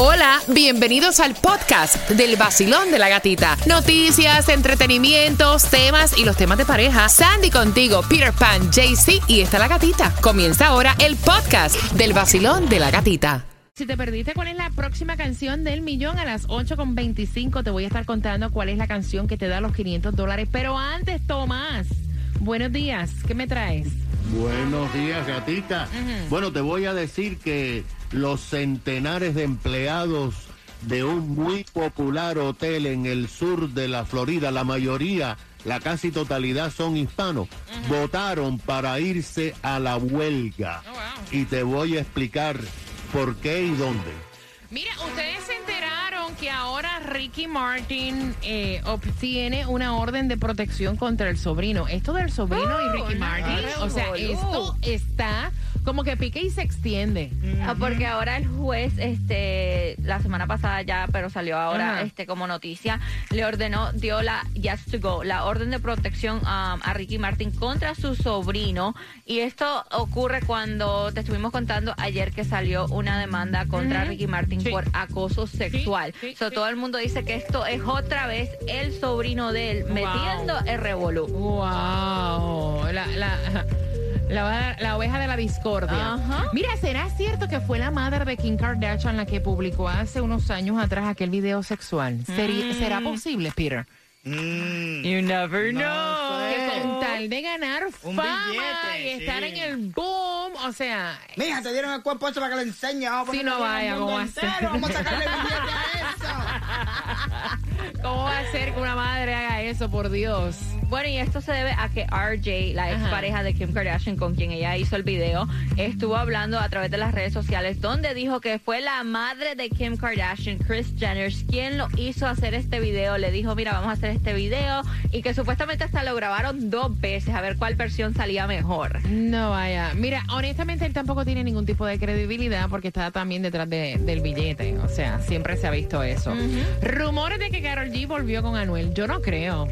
Hola, bienvenidos al podcast del vacilón de la gatita. Noticias, entretenimientos, temas y los temas de pareja. Sandy contigo, Peter Pan, JC y está la gatita. Comienza ahora el podcast del vacilón de la gatita. Si te perdiste cuál es la próxima canción del millón a las 8.25, te voy a estar contando cuál es la canción que te da los 500 dólares. Pero antes, Tomás, buenos días, ¿qué me traes? Buenos días, gatita. Bueno, te voy a decir que los centenares de empleados de un muy popular hotel en el sur de la Florida, la mayoría, la casi totalidad son hispanos, votaron para irse a la huelga. Y te voy a explicar por qué y dónde. Mira, ustedes que ahora Ricky Martin eh, obtiene una orden de protección contra el sobrino. Esto del sobrino y Ricky Martin, o sea, esto está como que pique y se extiende. Ah, porque ahora el juez, este, la semana pasada ya, pero salió ahora, Ajá. este, como noticia, le ordenó, dio la yes to go, la orden de protección um, a Ricky Martin contra su sobrino. Y esto ocurre cuando te estuvimos contando ayer que salió una demanda contra. Ricky Martin Sí. por acoso sexual. sí, So, sí. Todo el mundo dice que esto es otra vez el sobrino de él Wow. metiendo el revolú. Wow, la, la, la, la oveja de la discordia. Ajá. Mira, ¿será cierto que fue la madre de Kim Kardashian la que publicó hace unos años atrás aquel video sexual? Mm. ¿Será posible, Peter? You never know. Que con tal de ganar Un fama billete, y estar sí. en el boom, o sea, Mija, te dieron el cuerpo eso para que lo enseñes. Vamos a ponerlo no vaya, ¿cómo hacer? entero, Vamos a sacarle billete a eso. ¿cómo va a ser que una madre haga eso, por Dios? Bueno, y esto se debe a que RJ, la Ajá. expareja de Kim Kardashian con quien ella hizo el video, estuvo hablando a través de las redes sociales donde dijo que fue la madre de Kim Kardashian, Kris Jenner, quien lo hizo hacer este video. Le dijo, mira, vamos a hacer este video y que supuestamente hasta lo grabaron dos veces a ver cuál versión salía mejor. No vaya. Mira, honestamente él tampoco tiene ningún tipo de credibilidad porque está también detrás de- del billete. O sea, siempre se ha visto eso. Rumores de que Carol G volvió con Anuel. Yo no creo.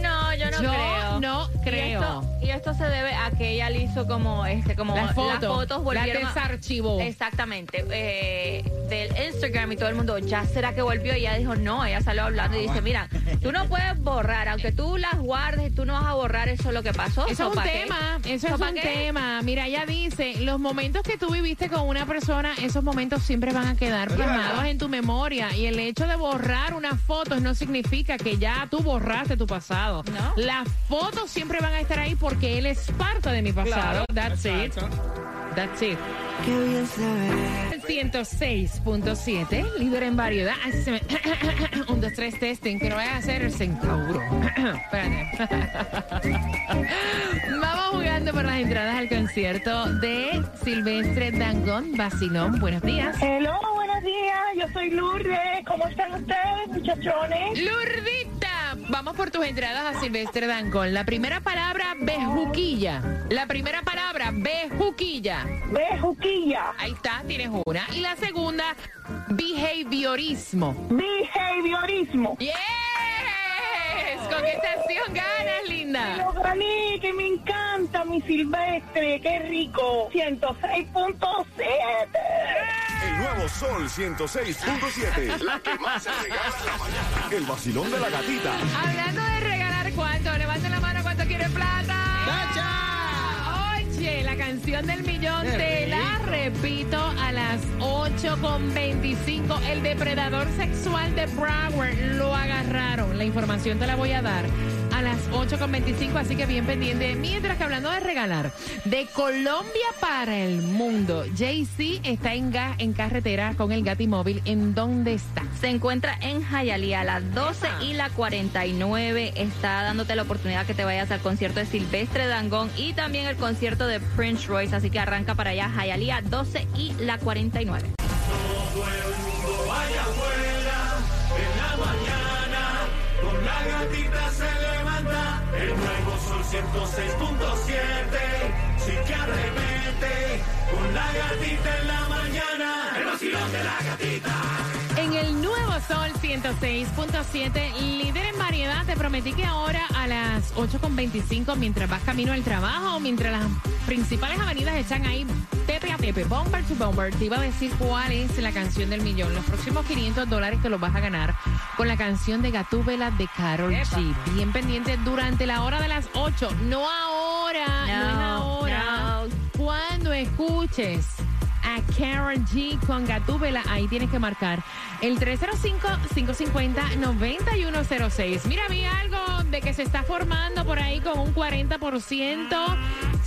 No, yo no Yo creo. no Y creo. esto, y esto se debe a que ella le hizo como este, como Las las fotos. volvieron Las a- desarchivó. Exactamente. eh, del Instagram y todo el mundo, ¿ya será que volvió? Y ella dijo, no, ella salió hablando y dice, mira, tú no puedes borrar, aunque tú las guardes, tú no vas a borrar eso lo que pasó. Eso es un tema, eso es ¿So pa' un qué? tema. Mira, ella dice, los momentos que tú viviste con una persona, esos momentos siempre van a quedar plasmados en tu memoria. Y el hecho de borrar unas fotos no significa que ya tú borraste tu pasado. No. Las fotos siempre van a estar ahí porque él es parte de mi pasado. That's it. That's it. El 106.7, líder en variedad. Ay, se me- Un, dos, tres, testing, que no vaya a hacer el centauro. Espérate. Vamos jugando por las entradas al concierto de Silvestre Dangón, Basilón. Buenos días. Hello, buenos días. Yo soy Lourdes. ¿Cómo están ustedes, muchachones? Lurdita, vamos por tus entradas a Silvestre Dangón. La primera palabra, bejuquilla. La primera palabra, bejuquilla. Ve, Juquilla. Ahí está, tienes una. Y la segunda, behaviorismo. Behaviorismo. ¡Yes! ¿Con qué estación ganas, linda? Lo gané, que me encanta mi silvestre. Qué rico. 106.7. El nuevo Sol 106.7. La que más se regala en la mañana. El vacilón de la gatita. Hablando de regalar cuánto, levanten la mano cuánto quiere plata. Oye, la canción del millón la repito a las 8.25. El depredador sexual de Broward lo agarraron. La información te la voy a dar a las 8.25, así que bien pendiente. Mientras que hablando de regalar, de Colombia para el mundo, Jay-Z está en, ga- en carretera con el Gatimóvil. ¿En dónde está? Se encuentra en Hialeah a las 12 y la 49. Está dándote la oportunidad que te vayas al concierto de Silvestre Dangón y también el concierto de Prince Royce. Así que arranca para allá, Hialeah 12 y la 49. Con la gatita se levanta, el nuevo sol 106.7, sí que arremete, con la gatita en la mañana, el vacilón de la gatita. En el nuevo Sol 106.7, líder en variedad, te prometí que ahora a las 8.25, mientras vas camino al trabajo, mientras las principales avenidas están ahí tepe a tepe, Bomber to Bomber, te iba a decir cuál es la canción del millón. Los próximos 500 dólares te los vas a ganar con la canción de Gatúbela de Carol G. Bien pendiente durante la hora de las 8, no ahora, no, es ahora. Cuando escuches a Carol G con Gatúbela, ahí tienes que marcar el 305-550-9106. Mira, vi algo de que se está formando por ahí con un 40%.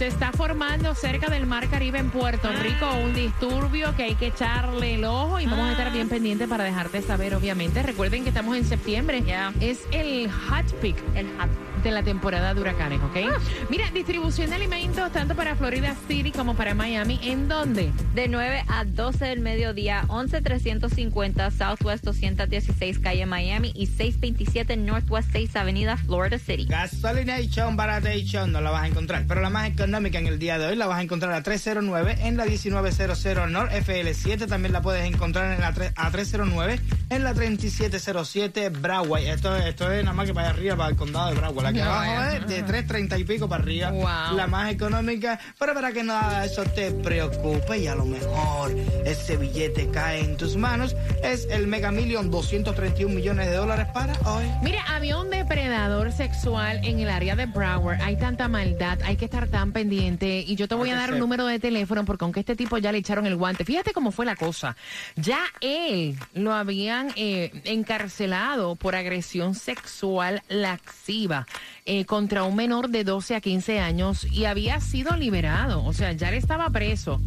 Se está formando cerca del Mar Caribe en Puerto Rico un disturbio que hay que echarle el ojo y vamos a estar bien pendientes para dejarte saber, obviamente. Recuerden que estamos en septiembre. Es el hot peak. El hot de la temporada de huracanes, ¿ok? Mira, distribución de alimentos tanto para Florida City como para Miami. ¿En dónde? De 9 a 12 del mediodía, 11350 Southwest 216 calle Miami y 627 Northwest 6 Avenida Florida City. Gasolination, Baratation, no la vas a encontrar, pero la más económica en el día de hoy la vas a encontrar a 309 en la 1900 North FL7, también la puedes encontrar en la a 309 en la 3707 Broward. Esto, esto es nada más que para arriba, para el condado de Broward abajo es de 3.30 y pico para arriba. La más económica, pero para que nada de eso te preocupe y a lo mejor ese billete cae en tus manos, es el Mega Million 231 millones de dólares para hoy. Mira, había un depredador sexual en el área de Broward. Hay tanta maldad, hay que estar tan pendiente. Y yo te voy a dar un número de teléfono porque aunque este tipo ya le echaron el guante, fíjate cómo fue la cosa. Ya él lo habían eh, encarcelado por agresión sexual laxiva. Eh, contra un menor de 12 a 15 años y había sido liberado. O sea, ya él estaba preso.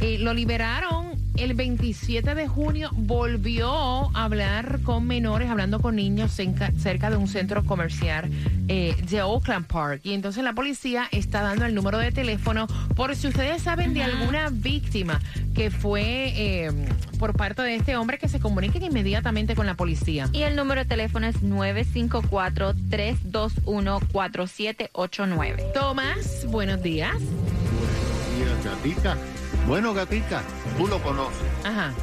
Eh, lo liberaron el 27 de junio volvió a hablar con menores, hablando con niños cerca, de un centro comercial eh, de Oakland Park. Y entonces la policía está dando el número de teléfono por si ustedes saben de alguna víctima que fue por parte de este hombre que se comuniquen inmediatamente con la policía. Y el número de teléfono es 954-321-4789. Tomás, buenos días. Buenos días, bueno, Gatica, tú lo conoces.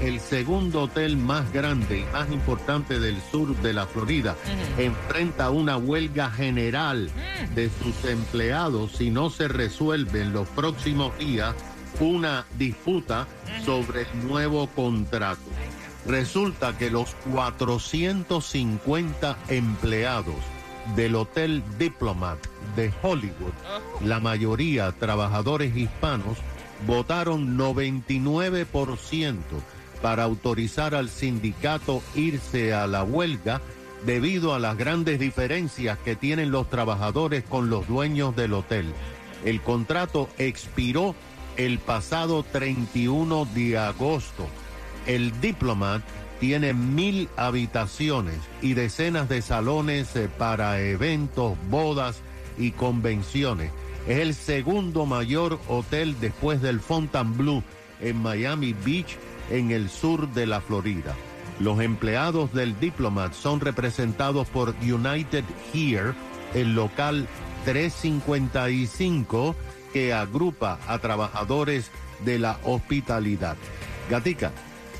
El segundo hotel más grande y más importante del sur de la Florida enfrenta una huelga general mm. de sus empleados si no se resuelve en los próximos días una disputa sobre el nuevo contrato. Resulta que los 450 empleados del Hotel Diplomat de Hollywood, oh. la mayoría trabajadores hispanos, votaron 99% para autorizar al sindicato irse a la huelga debido a las grandes diferencias que tienen los trabajadores con los dueños del hotel. El contrato expiró el pasado 31 de agosto. El Diplomat tiene mil habitaciones y decenas de salones eh, para eventos, bodas y convenciones es el segundo mayor hotel después del Fontainebleau en Miami Beach, en el sur de la Florida. Los empleados del Diplomat son representados por United Here, el local 355 que agrupa a trabajadores de la hospitalidad. Gatica,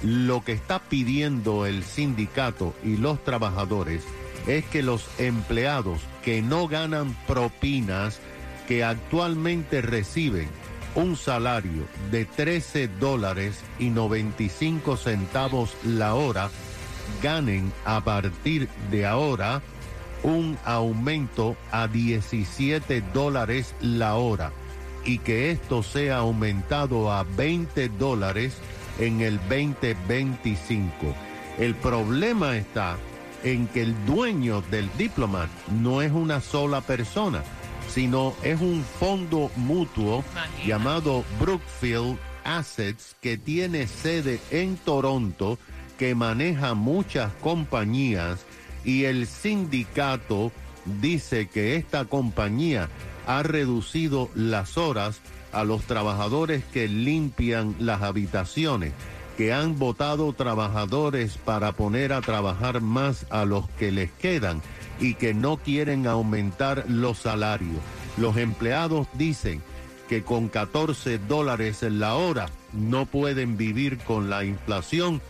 lo que está pidiendo el sindicato y los trabajadores es que los empleados que no ganan propinas que actualmente reciben un salario de 13 dólares y 95 centavos la hora, ganen a partir de ahora un aumento a 17 dólares la hora y que esto sea aumentado a 20 dólares en el 2025. El problema está en que el dueño del diplomat no es una sola persona sino es un fondo mutuo llamado Brookfield Assets que tiene sede en Toronto, que maneja muchas compañías y el sindicato dice que esta compañía ha reducido las horas a los trabajadores que limpian las habitaciones, que han votado trabajadores para poner a trabajar más a los que les quedan y que no quieren aumentar los salarios. Los empleados dicen que con 14 dólares en la hora no pueden vivir con la inflación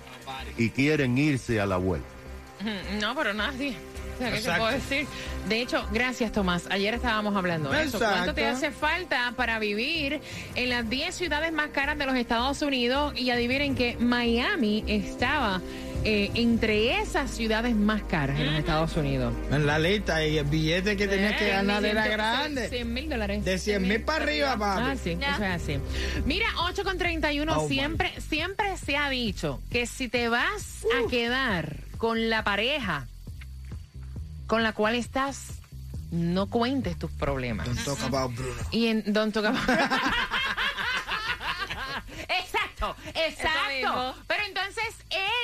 y quieren irse a la vuelta. No, pero nadie. Sea, ¿qué te puedo decir? De hecho, gracias Tomás. Ayer estábamos hablando de eso. ¿Cuánto te hace falta para vivir en las 10 ciudades más caras de los Estados Unidos? Y adivinen que Miami estaba eh, entre esas ciudades más caras en los Estados Unidos. En la lista y el billete que tenías que Eh, ganar era grande. 100 mil dólares. De 100 mil para arriba, papi. Ah, sí, eso es así. Mira, 8 con 31, Oh, my. siempre, siempre se ha dicho que si te vas a quedar con la pareja con la cual estás, no cuentes tus problemas. Don't talk about Bruno. Y en Don't Talk About- Exacto, exacto. mismo. Pero entonces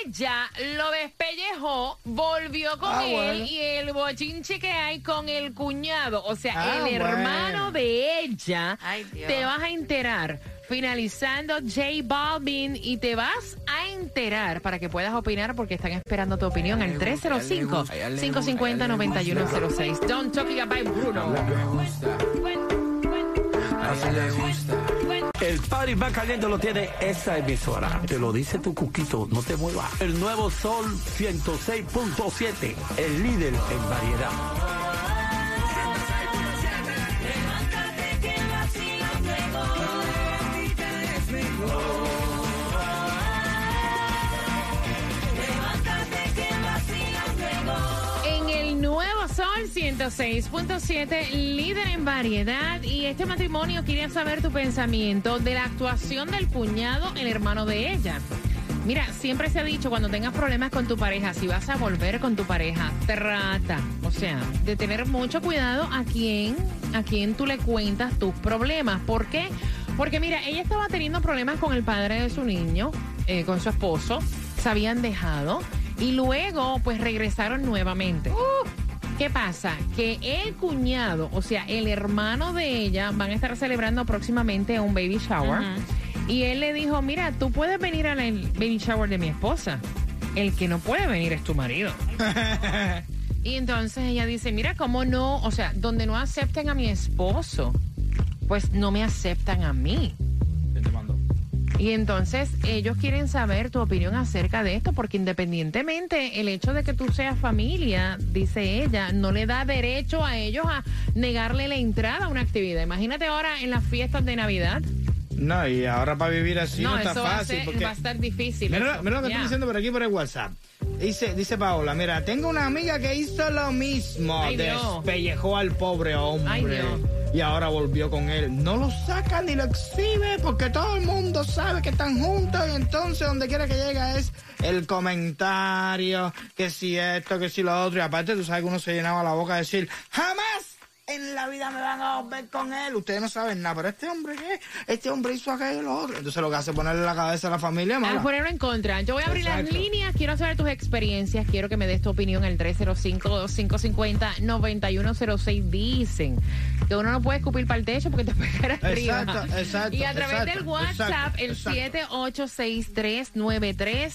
ella lo despellejó, volvió con Ah, él bueno. y el bochinche que hay con el cuñado, o sea, Ah, el bueno. hermano de ella, Ay, Dios. te vas a enterar. Finalizando J Balvin y te vas a enterar para que puedas opinar porque están esperando tu opinión al 305-550-9106. Don't talk about Bruno. Así le gusta. El party más caliente lo tiene esa emisora. Te lo dice tu cuquito, no te muevas. El nuevo Sol 106.7, el líder en variedad. Nuevo Sol 106.7, líder en variedad. Y este matrimonio quería saber tu pensamiento de la actuación del cuñado, el hermano de ella. Mira, siempre se ha dicho cuando tengas problemas con tu pareja, si vas a volver con tu pareja, trata, o sea, de tener mucho cuidado a quién, a quién tú le cuentas tus problemas. ¿Por qué? Porque mira, ella estaba teniendo problemas con el padre de su niño, eh, con su esposo, se habían dejado y luego pues regresaron nuevamente. ¿Qué pasa? Que el cuñado, o sea, el hermano de ella, van a estar celebrando próximamente un baby shower. Y él le dijo, mira, tú puedes venir al baby shower de mi esposa. El que no puede venir es tu marido. y entonces ella dice, mira, ¿cómo no? O sea, donde no acepten a mi esposo, pues no me aceptan a mí. Y entonces ellos quieren saber tu opinión acerca de esto, porque independientemente el hecho de que tú seas familia, dice ella, no le da derecho a ellos a negarle la entrada a una actividad. Imagínate ahora en las fiestas de Navidad. No, y ahora para vivir así no, no, está eso va a, fácil. ser- porque... va a estar difícil. Mira, mira lo que estoy diciendo por aquí por el WhatsApp. Dice, dice Paola, mira, tengo una amiga que hizo lo mismo. Ay, Dios. Despellejó al pobre hombre. Ay, Dios. Y ahora volvió con él. No lo saca ni lo exhibe porque todo el mundo sabe que están juntos y entonces donde quiera que llega es el comentario, que si esto, que si lo otro. Y aparte tú sabes que uno se llenaba la boca de decir, jamás en la vida me van a volver con él. Ustedes no saben nada, pero este hombre qué? Este hombre hizo aquello y lo otro. Entonces lo que hace es ponerle la cabeza a la familia, A mala. ponerlo en contra. Yo voy a abrir las líneas, quiero saber tus experiencias, quiero que me des tu opinión al 305-550-9106. Dicen que uno no puede escupir para el techo porque te puede caer arriba. Exacto, exacto, Y a través exacto, del WhatsApp, el exacto.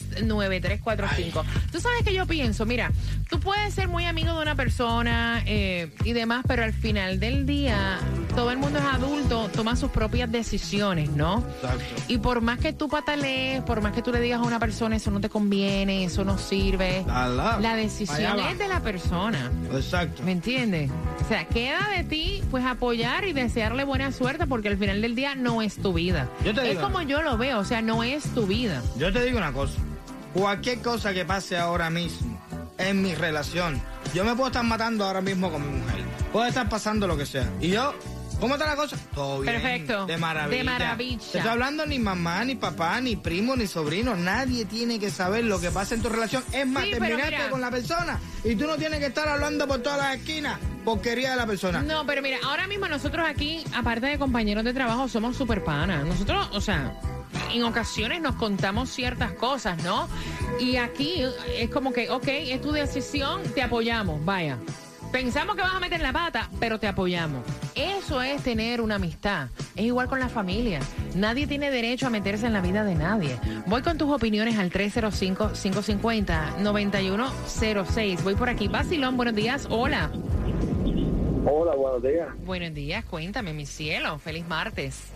7863-939345. Tú sabes que yo pienso, mira, tú puedes ser muy amigo de una persona eh, y demás, pero al final del día, todo el mundo es adulto, toma sus propias decisiones, ¿no? Exacto. Y por más que tú patalees, por más que tú le digas a una persona eso no te conviene, eso no sirve, la decisión es de la persona. Exacto. ¿Me entiendes? O sea, queda de ti pues apoyar y desearle buena suerte porque al final del día no es tu vida. Yo te es como yo lo veo, o sea, no es tu vida. Yo te digo una cosa. Cualquier cosa que pase ahora mismo en mi relación, yo me puedo estar matando ahora mismo con mi mujer. Puede estar pasando lo que sea. Y yo, ¿cómo está la cosa? Todo bien. Perfecto. De maravilla. De maravilla. Te estoy hablando ni mamá, ni papá, ni primo, ni sobrino. Nadie tiene que saber lo que pasa en tu relación. Es más, Sí, terminaste con la persona y tú no tienes que estar hablando por todas las esquinas porquería de la persona. No, pero mira, ahora mismo nosotros aquí, aparte de compañeros de trabajo, somos super panas. Nosotros, o sea, en ocasiones nos contamos ciertas cosas, ¿no? Y aquí es como que, ok, es tu decisión, te apoyamos, vaya. Pensamos que vas a meter la pata, pero te apoyamos. Eso es tener una amistad. Es igual con la familia. Nadie tiene derecho a meterse en la vida de nadie. Voy con tus opiniones al 305-550-9106. Voy por aquí. Basilón, buenos días. Hola. Hola, buenos días. Buenos días, cuéntame, mi cielo. Feliz martes.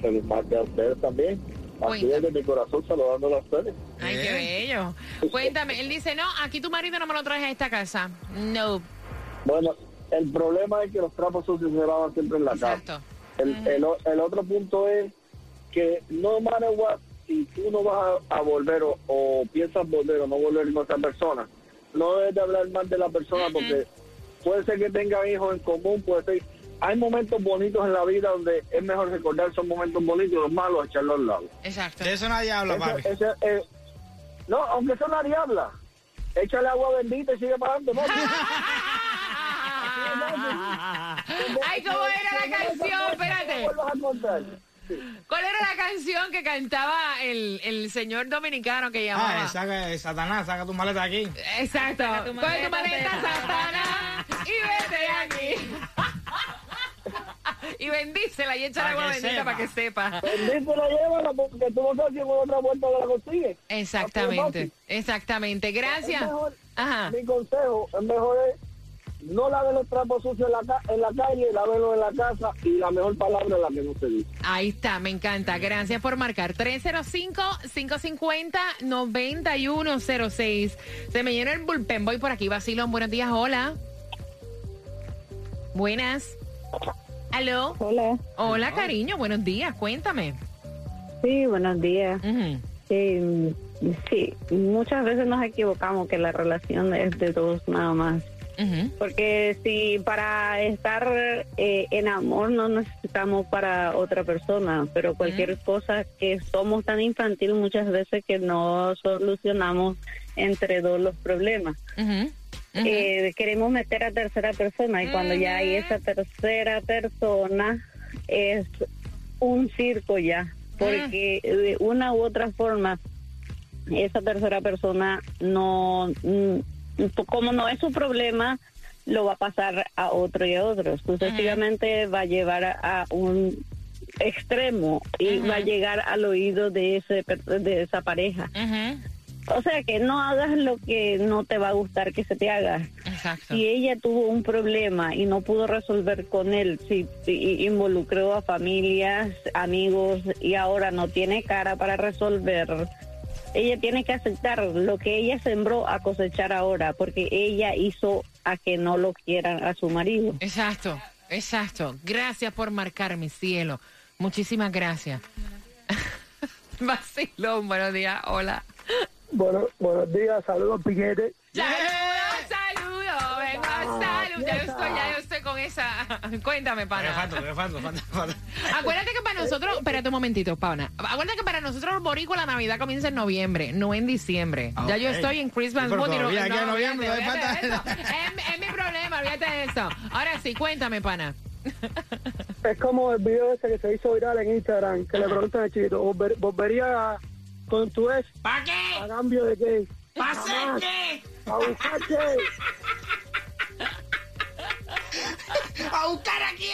Feliz martes a ustedes también. Así es de mi corazón saludando a ustedes. Ay, qué bello. Cuéntame, él dice, no, aquí tu marido no me lo traes a esta casa. No. Bueno, el problema es que los trapos sucios se lavan siempre en la Exacto. casa. El, el o- el otro punto es que no matter what, si tú no vas a, a volver o, o piensas volver o no volver con esa persona, no debes de hablar mal de la persona porque puede ser que tengan hijos en común, puede ser... Hay momentos bonitos en la vida donde es mejor recordar esos momentos bonitos y los malos echarlos al lado. Exacto. De eso nadie habla, Ese- papi. ese, eh, no, aunque eso nadie habla. Échale agua bendita y sigue para adelante, papi. Ay, ¿cómo era la canción? No Espérate. ¿Cuál era la canción que cantaba el, el señor dominicano que llamaba? Ah, saca, eh, Satanás, saca tu maleta aquí. Exacto. tu Coge tu maleta, Satanás, y vete de aquí. y bendícela y echa Para agua bendita sepa. para que sepa. Bendito la llévala porque tú no sabes si en otra vuelta la consigues. Exactamente, exactamente. Gracias. mejor, Ajá. Mi consejo es mejor es no laver los trapos sucios en la, ca- en la calle, lávenlos en la casa y la mejor palabra es la que no se dice. Ahí está, me encanta. Gracias por marcar. 305-550-9106. Se me llena el bullpen. Voy por aquí, Basilón. Buenos días, hola. Buenas. ¿Aló? Hola. Hola, cariño. Buenos días. Cuéntame. Sí, buenos días. Eh, sí, muchas veces nos equivocamos que la relación es de dos nada más. Ujú. Porque si para estar eh, en amor no necesitamos para otra persona, pero cualquier cosa que somos tan infantil muchas veces que no solucionamos entre dos los problemas. Eh, queremos meter a tercera persona y cuando ya hay esa tercera persona es un circo ya, porque de una u otra forma esa tercera persona no, mm, como no es su problema, lo va a pasar a otro y a otro. Sucesivamente va a llevar a, a un extremo y va a llegar al oído de ese de esa pareja. O sea que no hagas lo que no te va a gustar que se te haga. Exacto. Si ella tuvo un problema y no pudo resolver con él, si, si involucró a familias, amigos y ahora no tiene cara para resolver, ella tiene que aceptar lo que ella sembró a cosechar ahora, porque ella hizo a que no lo quieran a su marido. Exacto, exacto. Gracias por marcar mi cielo. Muchísimas gracias. Vacilón, buenos días. Hola. Bueno, buenos días, saludos Piquete. Saludos, saludos. Vengo a salud. Ya yo estoy, ya yo estoy con esa. Cuéntame, pana. falta, falta, falta. Acuérdate que para nosotros, espérate un momentito, pana. Acuérdate que para nosotros los boricos la Navidad comienza en noviembre, no en diciembre. Ah, Ya yo estoy en Christmas mood y no- noviembre, falta-. Es, es mi problema, olvídate de eso. Ahora sí, cuéntame, pana. Es como el video ese que se hizo viral en Instagram, que le preguntan al chiquito, "¿Volver- ¿volvería con tu ex ¿Para qué? A cambio de qué? ¿Para hacer Jamás. qué? A buscar qué? ¿A buscar aquí?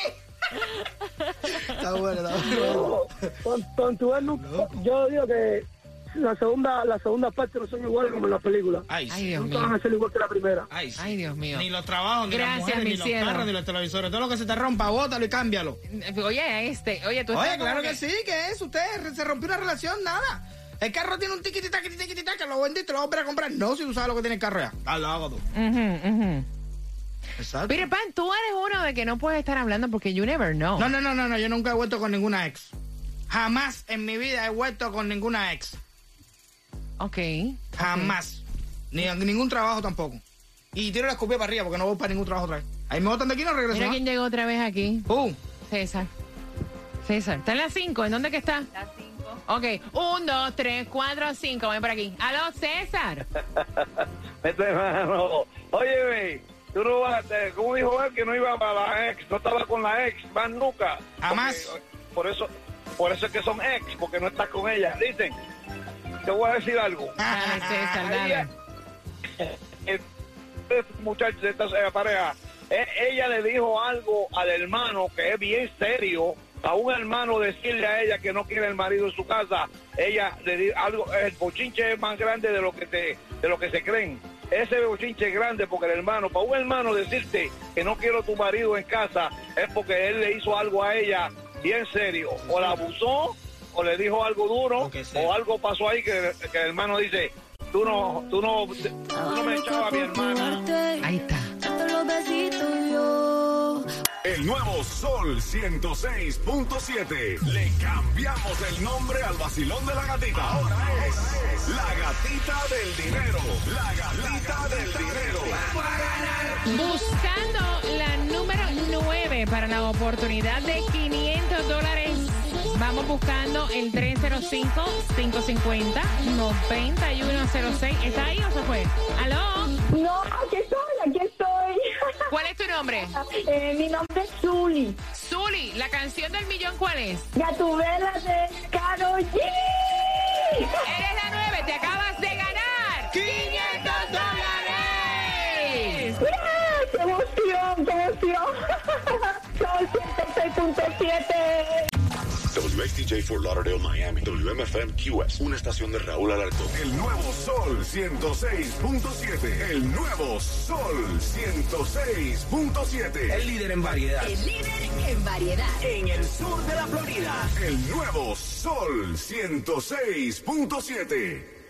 Está bueno, está bueno. No, con, con tu Yo digo que la segunda, la segunda parte no son iguales como en las películas. Ay, Ay. Dios Nunca van mío. a ser igual que la primera. Ay, sí. Ay, Dios mío. Ni los trabajos, ni Gracias, las mujeres, mi ni los carros, ni los televisores. Todo lo que se te rompa, bótalo y cámbialo. Oye, este, oye, tú Oye, estás claro que sí, que es. Usted se rompió una relación, nada. El carro tiene un tiquitita, tiquitita, que lo vendiste lo vas a volver a comprar. No, si tú sabes lo que tiene el carro ya. Ah, lo hago tú. Ujú, ujú. Exacto. Peter Pan, tú eres uno de que no puedes estar hablando porque you never know. No, no, no, no, no, yo nunca he vuelto con ninguna ex. Jamás en mi vida he vuelto con ninguna ex. Ok. Jamás. Ni en ningún trabajo tampoco. Y tiro la escopia para arriba porque no voy para ningún trabajo otra vez. Ahí me botan de aquí y no regreso Mira más. quién llegó otra vez aquí. Uh, César. César. ¿Está en las 5? ¿En dónde que está? Las cinco. Ok. 1, 2, 3, 4, 5. Ven por aquí. Aló, César. Este hermano, óyeme, tú no vas, eh, como dijo él que no iba para la ex, no estaba con la ex, más nunca. Jamás. Por eso, por eso es que son ex, porque no estás con ella. Dicen, te voy a decir algo. Dale, César, dale. Este muchacho de esta eh, pareja, eh, ella le dijo algo al hermano que es bien serio. A un hermano decirle a ella que no quiere el marido en su casa, ella le dijo algo, el bochinche es más grande de lo que te, de lo que se creen. Ese bochinche es grande porque el hermano, para un hermano decirte que no quiero tu marido en casa, es porque él le hizo algo a ella bien serio. O la abusó o le dijo algo duro o algo pasó ahí que, que el hermano dice, tú no, tú no, tú no me echabas a mi hermana. Ahí está. El nuevo Sol 106.7. Le cambiamos el nombre al vacilón de la gatita. Ahora es la gatita del dinero. La gatita del dinero. Buscando la número 9 para la oportunidad de 500 dólares. Vamos buscando el 305-550-9106. ¿Está ahí o se fue? ¿Aló? No, aquí estoy, aquí estoy. ¿Cuál es tu nombre? Eh, mi nombre es Zuli. Zuli, ¿la canción del millón cuál es? Gatubela de Karol G. Eres la 9, te acabas de ganar 500 dólares. ¡Ah, ¡Qué emoción, qué emoción! Sol 106.7. WXTJ for Lauderdale, Miami. WMFM QS. Una estación de Raúl Alarcón. El nuevo Sol 106.7. El nuevo Sol 106.7. El líder en variedad. El líder en variedad. En el sur de la Florida. El nuevo Sol 106.7.